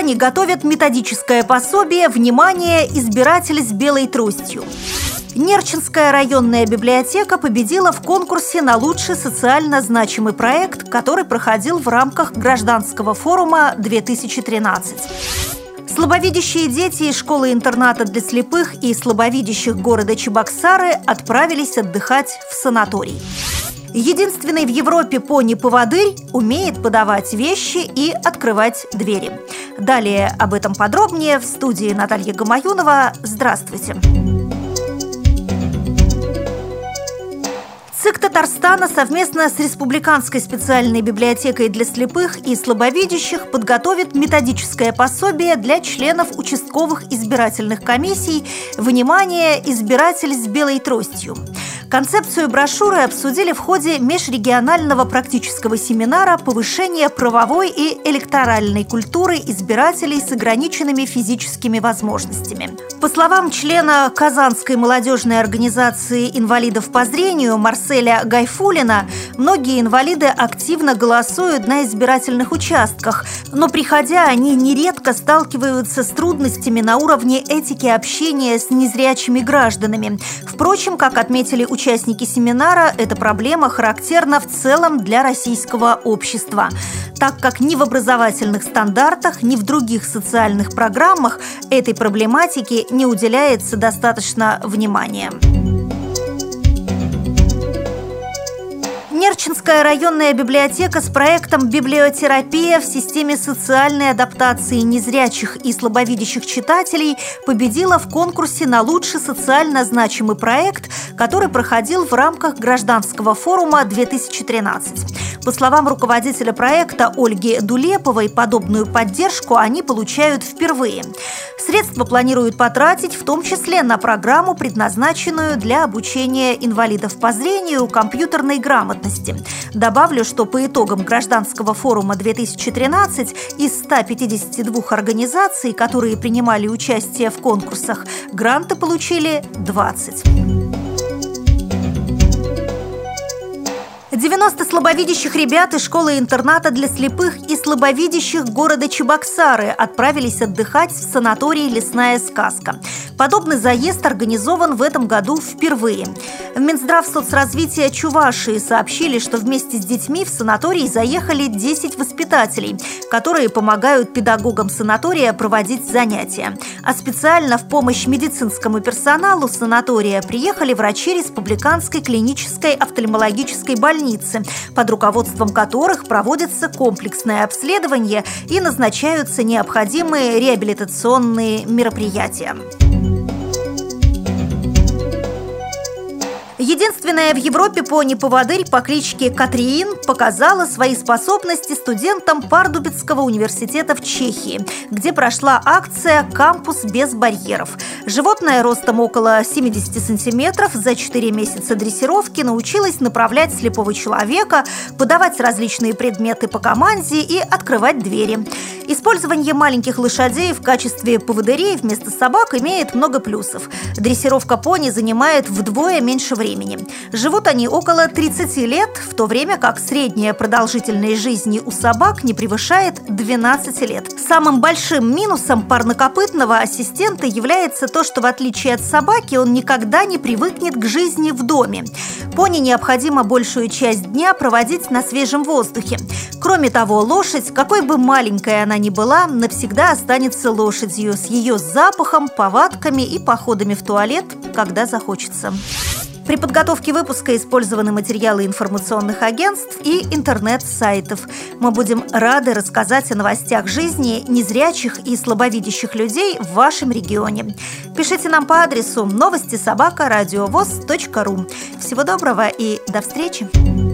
Казани готовят методическое пособие «Внимание! Избиратель с белой тростью». Нерчинская районная библиотека победила в конкурсе на лучший социально значимый проект, который проходил в рамках гражданского форума 2013. Слабовидящие дети из школы-интерната для слепых и слабовидящих города Чебоксары отправились отдыхать в санаторий. Единственный в Европе пони-поводырь умеет подавать вещи и открывать двери. Далее об этом подробнее в студии Наталья Гамаюнова. Здравствуйте! ЦИК Татарстана совместно с Республиканской специальной библиотекой для слепых и слабовидящих подготовит методическое пособие для членов участковых избирательных комиссий «Внимание! Избиратель с белой тростью». Концепцию брошюры обсудили в ходе межрегионального практического семинара повышения правовой и электоральной культуры избирателей с ограниченными физическими возможностями. По словам члена Казанской молодежной организации инвалидов по зрению Марселя Гайфулина, многие инвалиды активно голосуют на избирательных участках, но приходя, они нередко сталкиваются с трудностями на уровне этики общения с незрячими гражданами. Впрочем, как отметили участники участники семинара, эта проблема характерна в целом для российского общества, так как ни в образовательных стандартах, ни в других социальных программах этой проблематике не уделяется достаточно внимания. Нерчинская районная библиотека с проектом «Библиотерапия в системе социальной адаптации незрячих и слабовидящих читателей» победила в конкурсе на лучший социально значимый проект, который проходил в рамках гражданского форума 2013. По словам руководителя проекта Ольги Дулеповой, подобную поддержку они получают впервые. Средства планируют потратить в том числе на программу, предназначенную для обучения инвалидов по зрению компьютерной грамотности. Добавлю, что по итогам гражданского форума 2013 из 152 организаций, которые принимали участие в конкурсах, гранты получили 20. 90 слабовидящих ребят из школы-интерната для слепых и слабовидящих города Чебоксары отправились отдыхать в санатории «Лесная сказка». Подобный заезд организован в этом году впервые. В Минздрав соцразвития Чувашии сообщили, что вместе с детьми в санаторий заехали 10 воспитателей, которые помогают педагогам санатория проводить занятия. А специально в помощь медицинскому персоналу санатория приехали врачи Республиканской клинической офтальмологической больницы больницы, под руководством которых проводится комплексное обследование и назначаются необходимые реабилитационные мероприятия. Единственная в Европе пони-поводырь по кличке Катриин показала свои способности студентам Пардубицкого университета в Чехии, где прошла акция «Кампус без барьеров». Животное ростом около 70 сантиметров за 4 месяца дрессировки научилось направлять слепого человека, подавать различные предметы по команде и открывать двери. Использование маленьких лошадей в качестве поводырей вместо собак имеет много плюсов. Дрессировка пони занимает вдвое меньше времени. Живут они около 30 лет, в то время как средняя продолжительность жизни у собак не превышает 12 лет. Самым большим минусом парнокопытного ассистента является то, что в отличие от собаки он никогда не привыкнет к жизни в доме. Пони необходимо большую часть дня проводить на свежем воздухе. Кроме того, лошадь, какой бы маленькая она ни была, навсегда останется лошадью с ее запахом, повадками и походами в туалет, когда захочется. При подготовке выпуска использованы материалы информационных агентств и интернет-сайтов. Мы будем рады рассказать о новостях жизни незрячих и слабовидящих людей в вашем регионе. Пишите нам по адресу новости собака ру. Всего доброго и до встречи!